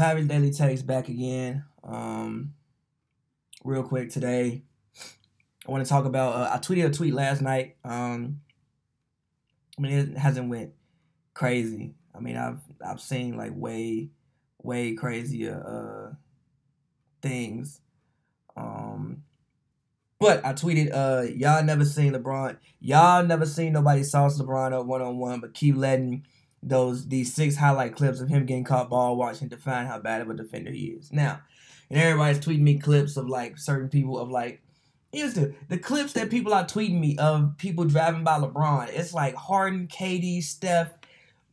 Pavish Daily Takes back again. Um, real quick today, I want to talk about. Uh, I tweeted a tweet last night. Um, I mean, it hasn't went crazy. I mean, I've I've seen like way, way crazier uh, things. Um, but I tweeted, uh, y'all never seen LeBron. Y'all never seen nobody sauce LeBron up one on one, but keep letting those these six highlight clips of him getting caught ball watching define how bad of a defender he is. Now, and everybody's tweeting me clips of like certain people of like here's the the clips that people are tweeting me of people driving by LeBron. It's like Harden, KD, Steph,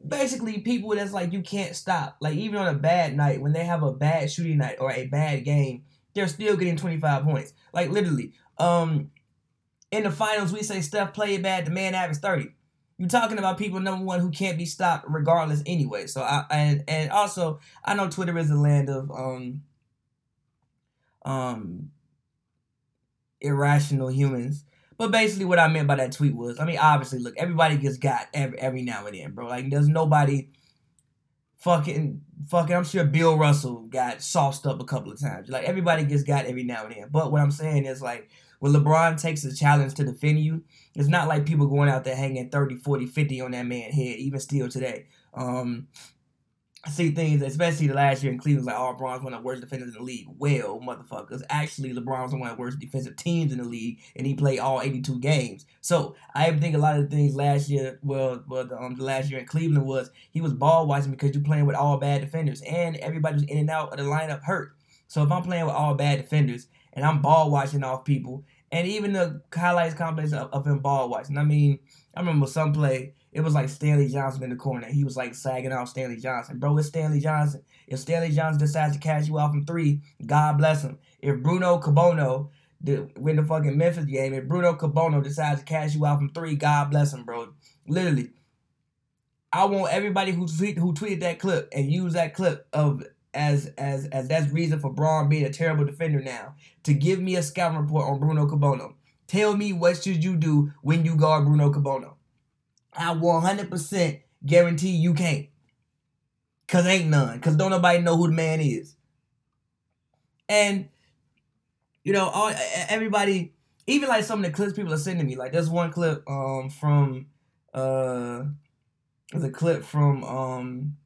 basically people that's like you can't stop. Like even on a bad night when they have a bad shooting night or a bad game, they're still getting 25 points. Like literally, um, in the finals we say Steph played bad, the man averaged 30 you're talking about people number one who can't be stopped regardless anyway. So I and and also I know Twitter is a land of um um irrational humans. But basically what I meant by that tweet was, I mean obviously look, everybody gets got every every now and then, bro. Like there's nobody fucking fucking I'm sure Bill Russell got sauced up a couple of times. Like everybody gets got every now and then. But what I'm saying is like when LeBron takes a challenge to defend you, it's not like people going out there hanging 30, 40, 50 on that man head, even still today. Um, I see things, especially the last year in Cleveland, like, oh, LeBron's one of the worst defenders in the league. Well, motherfuckers, actually, LeBron's one of the worst defensive teams in the league, and he played all 82 games. So I think a lot of the things last year, well, well um, the last year in Cleveland was he was ball watching because you're playing with all bad defenders, and everybody was in and out of the lineup hurt. So if I'm playing with all bad defenders and I'm ball watching off people, and even the highlights complex of, of him ball watching. I mean, I remember some play, it was like Stanley Johnson in the corner. He was like sagging out Stanley Johnson. Bro, it's Stanley Johnson. If Stanley Johnson decides to catch you out from three, God bless him. If Bruno Caboclo, the, win the fucking Memphis game, if Bruno Caboclo decides to catch you out from three, God bless him, bro. Literally. I want everybody who tweet, who tweeted that clip and use that clip of as as as that's reason for Bron being a terrible defender now. To give me a scouting report on Bruno Caboclo. Tell me what should you do when you guard Bruno Caboclo. I 100% guarantee you can't. Cause ain't none. Cause don't nobody know who the man is. And you know, all everybody, even like some of the clips people are sending me. Like there's one clip um from uh there's a clip from um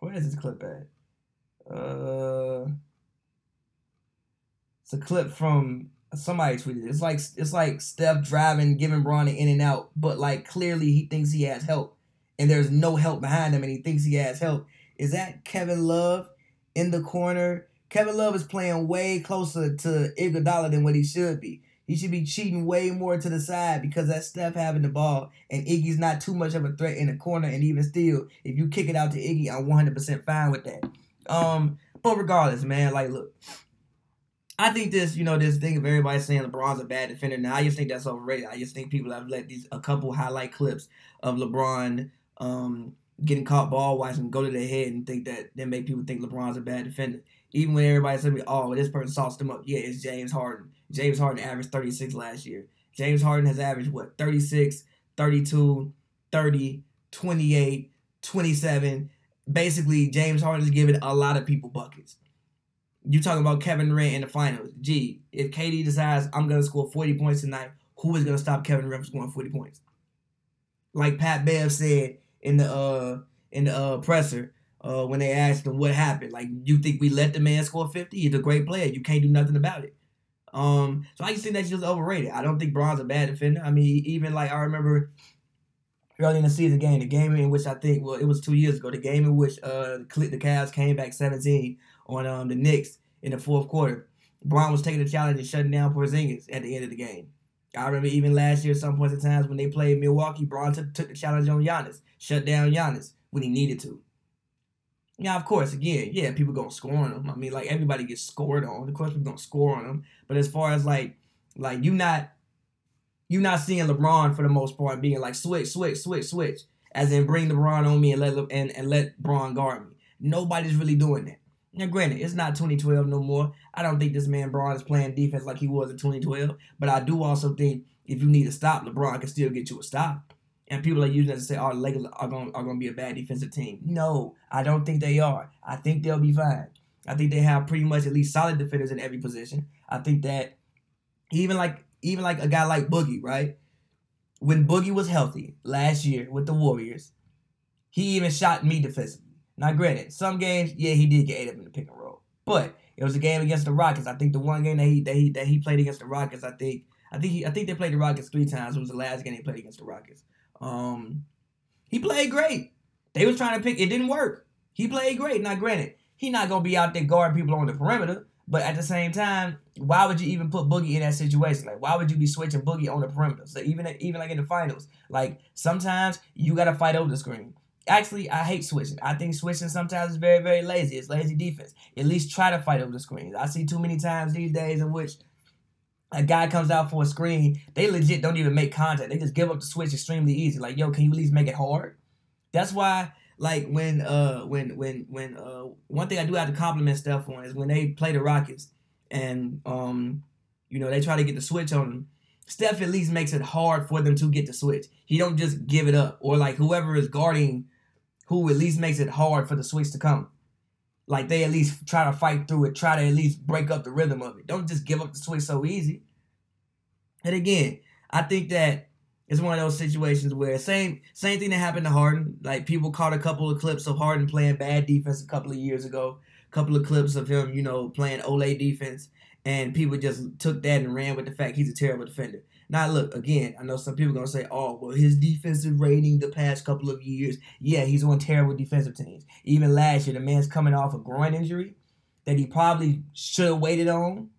where is this clip at? Uh, it's a clip from somebody tweeted. It's like it's like Steph driving, giving Bron an in and out, but like clearly he thinks he has help, and there's no help behind him, and he thinks he has help. Is that Kevin Love in the corner? Kevin Love is playing way closer to Iguodala than what he should be. He should be cheating way more to the side because that Steph having the ball and Iggy's not too much of a threat in the corner. And even still, if you kick it out to Iggy, I'm 100% fine with that. Um, but regardless, man, like, look, I think this, you know, this thing of everybody saying LeBron's a bad defender. Now, I just think that's overrated. I just think people have let these a couple highlight clips of LeBron um, getting caught ball wise and go to their head and think that they make people think LeBron's a bad defender. Even when everybody said, "Oh, this person sauced him up," yeah, it's James Harden. James Harden averaged 36 last year. James Harden has averaged what 36, 32, 30, 28, 27. Basically, James Harden is giving a lot of people buckets. You talking about Kevin Durant in the finals. Gee, if KD decides I'm gonna score 40 points tonight, who is gonna stop Kevin Durant from scoring 40 points? Like Pat Bev said in the uh in the uh presser, uh when they asked him what happened. Like, you think we let the man score 50? He's a great player. You can't do nothing about it. Um, so I just think that's just overrated. I don't think Bron's a bad defender. I mean, even like I remember early in the season game, the game in which I think well it was two years ago, the game in which uh the Cavs came back 17 on um the Knicks in the fourth quarter. Bron was taking the challenge and shutting down Porzingis at the end of the game. I remember even last year, some points in times when they played Milwaukee, Bron took, took the challenge on Giannis, shut down Giannis when he needed to. Yeah, of course. Again, yeah, people gonna score on them. I mean, like everybody gets scored on. Of course, people gonna score on them. But as far as like, like you not, you not seeing LeBron for the most part being like switch, switch, switch, switch, as in bring LeBron on me and let Le- and and let Bron guard me. Nobody's really doing that. Now, granted, it's not 2012 no more. I don't think this man Bron is playing defense like he was in 2012. But I do also think if you need to stop, LeBron can still get you a stop. And people are using that to say, "Oh, Lakers are going are going to be a bad defensive team." No, I don't think they are. I think they'll be fine. I think they have pretty much at least solid defenders in every position. I think that even like even like a guy like Boogie, right? When Boogie was healthy last year with the Warriors, he even shot me defensively. Now, granted, some games, yeah, he did get ate up in the pick and roll, but it was a game against the Rockets. I think the one game that he that he, that he played against the Rockets, I think I think he I think they played the Rockets three times. It was the last game they played against the Rockets. Um, he played great. They was trying to pick. It didn't work. He played great. Now, granted, he not gonna be out there guarding people on the perimeter. But at the same time, why would you even put Boogie in that situation? Like, why would you be switching Boogie on the perimeter? So even even like in the finals, like sometimes you gotta fight over the screen. Actually, I hate switching. I think switching sometimes is very very lazy. It's lazy defense. At least try to fight over the screens. I see too many times these days in which a guy comes out for a screen, they legit don't even make contact. They just give up the switch extremely easy. Like, yo, can you at least make it hard? That's why, like, when uh when when when uh one thing I do have to compliment Steph on is when they play the Rockets and um you know they try to get the switch on them. Steph at least makes it hard for them to get the switch. He don't just give it up or like whoever is guarding who at least makes it hard for the switch to come. Like they at least try to fight through it, try to at least break up the rhythm of it. Don't just give up the switch so easy. And again, I think that it's one of those situations where same same thing that happened to Harden. Like people caught a couple of clips of Harden playing bad defense a couple of years ago. A couple of clips of him, you know, playing olé defense, and people just took that and ran with the fact he's a terrible defender. Now, look, again, I know some people are going to say, oh, well, his defensive rating the past couple of years, yeah, he's on terrible defensive teams. Even last year, the man's coming off a groin injury that he probably should have waited on.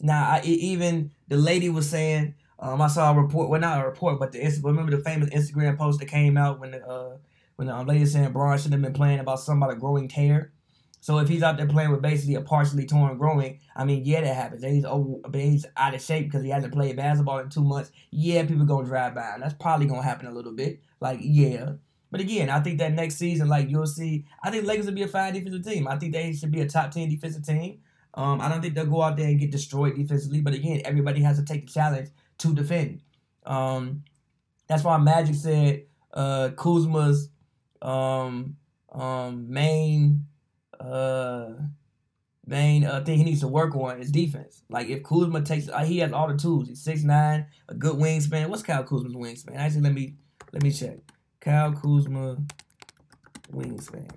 Now, I, even the lady was saying, um, I saw a report, well, not a report, but the remember the famous Instagram post that came out when the uh, when the um, lady was saying Bron shouldn't have been playing about something about a growing tear. So if he's out there playing with basically a partially torn groin, I mean, yeah, that happens. And he's over, but he's out of shape because he hasn't played basketball in two months. Yeah, people gonna drive by, and that's probably gonna happen a little bit. Like, yeah. But again, I think that next season, like you'll see, I think Lakers will be a fine defensive team. I think they should be a top ten defensive team. Um, I don't think they'll go out there and get destroyed defensively. But again, everybody has to take the challenge to defend. Um, that's why Magic said uh, Kuzma's um, um, main uh main uh, thing he needs to work on is defense. Like if Kuzma takes, uh, he has all the tools. He's six nine, a good wingspan. What's Kyle Kuzma's wingspan? Actually, let me let me check. Kyle Kuzma wingspan,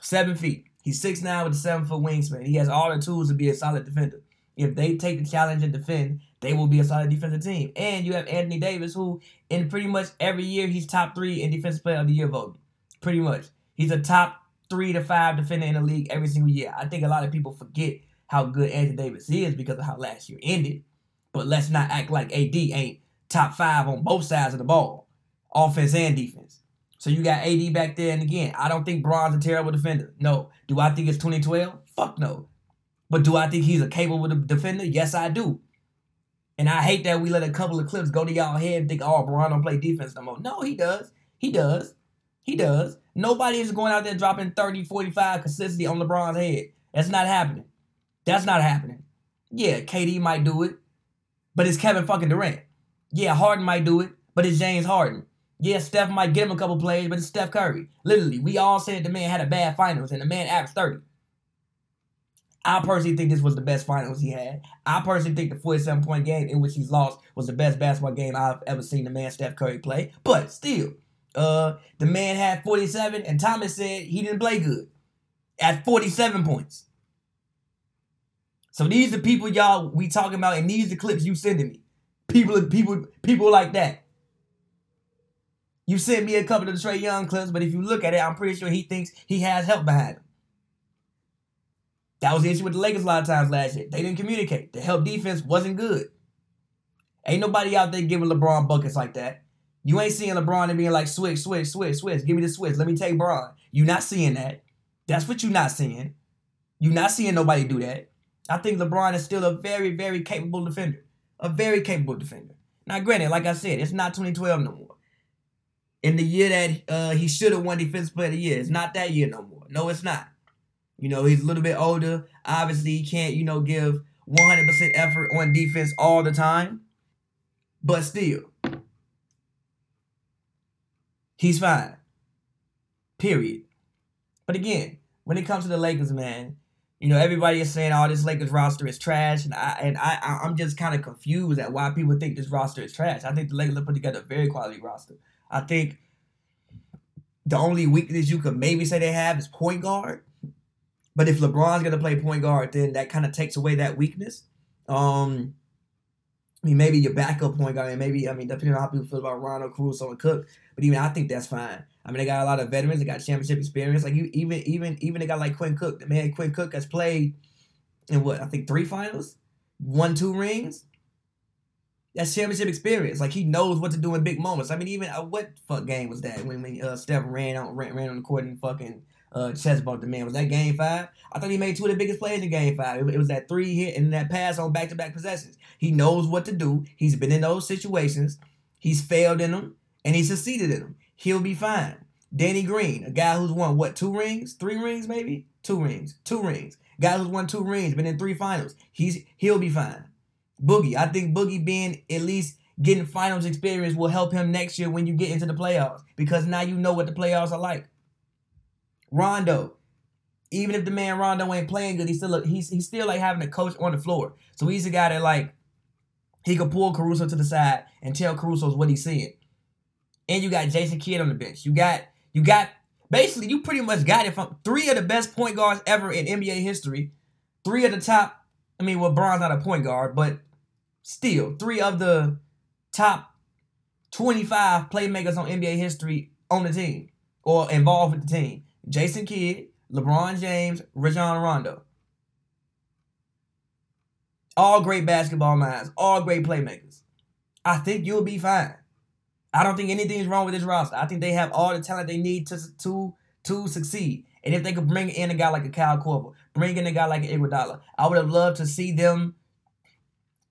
seven feet. He's six nine with a seven foot wingspan. He has all the tools to be a solid defender. If they take the challenge and defend, they will be a solid defensive team. And you have Anthony Davis, who in pretty much every year he's top three in defensive player of the year voting. Pretty much, he's a top three to five defender in the league every single year. I think a lot of people forget how good Anthony Davis is because of how last year ended. But let's not act like AD ain't top five on both sides of the ball, offense and defense. So you got AD back there, and again, I don't think Bron's a terrible defender. No. Do I think it's 2012? Fuck no. But do I think he's a capable defender? Yes, I do. And I hate that we let a couple of clips go to y'all head and think, oh, Bron don't play defense no more. No, he does. He does. He does. Nobody is going out there dropping 30, 45 consistency on LeBron's head. That's not happening. That's not happening. Yeah, KD might do it, but it's Kevin fucking Durant. Yeah, Harden might do it, but it's James Harden. Yeah, Steph might get him a couple plays, but it's Steph Curry. Literally, we all said the man had a bad finals, and the man averaged 30. I personally think this was the best finals he had. I personally think the 47 point game in which he's lost was the best basketball game I've ever seen the man Steph Curry play. But still, uh, the man had 47, and Thomas said he didn't play good at 47 points. So these are people y'all we talking about, and these are the clips you sending me. People, people, people like that. You sent me a couple of the Trae Young clips, but if you look at it, I'm pretty sure he thinks he has help behind him. That was the issue with the Lakers a lot of times last year. They didn't communicate. The help defense wasn't good. Ain't nobody out there giving LeBron buckets like that. You ain't seeing LeBron and being like, switch, switch, switch, switch. Give me the switch. Let me take Bron. You not seeing that. That's what you not seeing. You not seeing nobody do that. I think LeBron is still a very, very capable defender. A very capable defender. Now, granted, like I said, it's not 2012 no more. In the year that uh, he should have won Defensive Player of the Year, it's not that year no more. No, it's not. You know, he's a little bit older. Obviously, he can't, you know, give 100% effort on defense all the time. But still, he's fine. Period. But again, when it comes to the Lakers, man, you know everybody is saying, "Oh, this Lakers roster is trash," and I and I I'm just kind of confused at why people think this roster is trash. I think the Lakers put together a very quality roster. I think the only weakness you could maybe say they have is point guard. But if LeBron's gonna play point guard, then that kind of takes away that weakness. Um, I mean, maybe your backup point guard, and maybe I mean, depending on how people feel about Rondo, Caruso, and Cook. But even I think that's fine. I mean, they got a lot of veterans. They got championship experience. Like you, even even even they got like Quinn Cook. The man Quinn Cook has played in what I think three finals, won two rings. That's championship experience. Like he knows what to do in big moments. I mean, even uh, what fuck game was that when, when uh, Steph ran on ran, ran on the court and fucking uh, chest bumped the man? Was that game five? I thought he made two of the biggest plays in game five. It, it was that three hit and that pass on back to back possessions. He knows what to do. He's been in those situations. He's failed in them and he succeeded in them. He'll be fine. Danny Green, a guy who's won what two rings, three rings maybe, two rings, two rings. Guy who's won two rings, been in three finals. He's he'll be fine. Boogie, I think Boogie being at least getting finals experience will help him next year when you get into the playoffs because now you know what the playoffs are like. Rondo, even if the man Rondo ain't playing good, he's still he's he's still like having a coach on the floor. So he's a guy that like he could pull Caruso to the side and tell Caruso's what he's seeing. And you got Jason Kidd on the bench. You got you got basically you pretty much got it from three of the best point guards ever in NBA history. Three of the top. I mean, well, Bron's not a point guard, but still three of the top 25 playmakers on NBA history on the team or involved with the team. Jason Kidd, LeBron James, Rajon Rondo. All great basketball minds, all great playmakers. I think you'll be fine. I don't think anything's wrong with this roster. I think they have all the talent they need to to to succeed. And if they could bring in a guy like a Kyle Korver, bring in a guy like an Iguodala, I would have loved to see them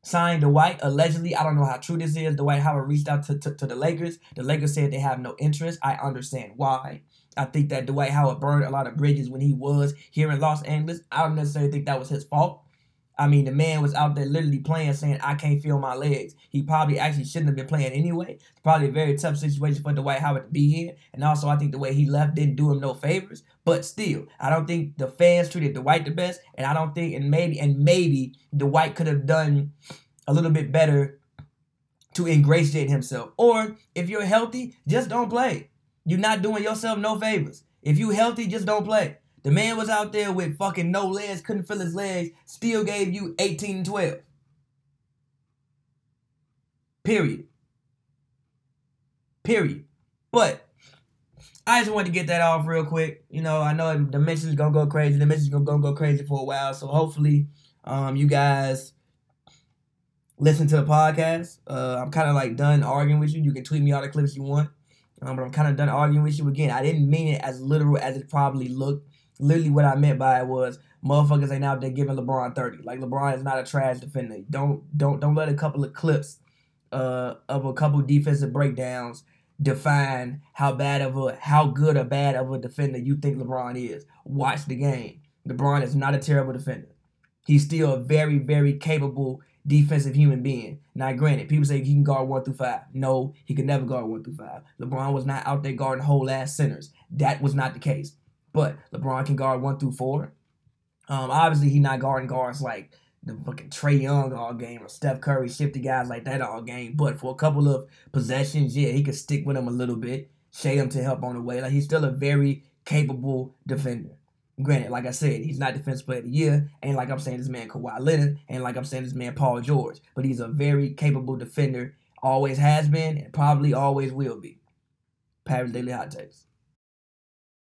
sign Dwight. Allegedly, I don't know how true this is. Dwight Howard reached out to, to, to the Lakers. The Lakers said they have no interest. I understand why. I think that Dwight Howard burned a lot of bridges when he was here in Los Angeles. I don't necessarily think that was his fault. I mean, the man was out there literally playing, saying, I can't feel my legs. He probably actually shouldn't have been playing anyway. It's probably a very tough situation for Dwight Howard to be in. And also, I think the way he left didn't do him no favors. But still, I don't think the fans treated Dwight the best. And I don't think, and maybe, and maybe Dwight could have done a little bit better to ingratiate himself. Or if you're healthy, just don't play. You're not doing yourself no favors. If you healthy, just don't play. The man was out there with fucking no legs, couldn't feel his legs, still gave you 18 and 12. Period. Period. But I just wanted to get that off real quick. You know, I know the is gonna go crazy. The is gonna, gonna go crazy for a while. So hopefully, um, you guys listen to the podcast. Uh, I'm kind of like done arguing with you. You can tweet me all the clips you want. Um, but I'm kind of done arguing with you again. I didn't mean it as literal as it probably looked literally what I meant by it was motherfuckers ain't out there giving LeBron 30. Like LeBron is not a trash defender. Don't don't don't let a couple of clips uh of a couple defensive breakdowns define how bad of a how good or bad of a defender you think LeBron is. Watch the game. LeBron is not a terrible defender. He's still a very, very capable defensive human being. Now, granted, people say he can guard one through five. No, he could never guard one through five. LeBron was not out there guarding whole ass centers. That was not the case. But LeBron can guard one through four. Um, obviously he's not guarding guards like the fucking Trae Young all game or Steph Curry, shifty guys like that all game. But for a couple of possessions, yeah, he could stick with them a little bit, shade him to help on the way. Like he's still a very capable defender. Granted, like I said, he's not defensive player of the year. Ain't like I'm saying this man Kawhi Leonard. Ain't like I'm saying this man Paul George. But he's a very capable defender. Always has been and probably always will be. Paris Daily Hot Takes.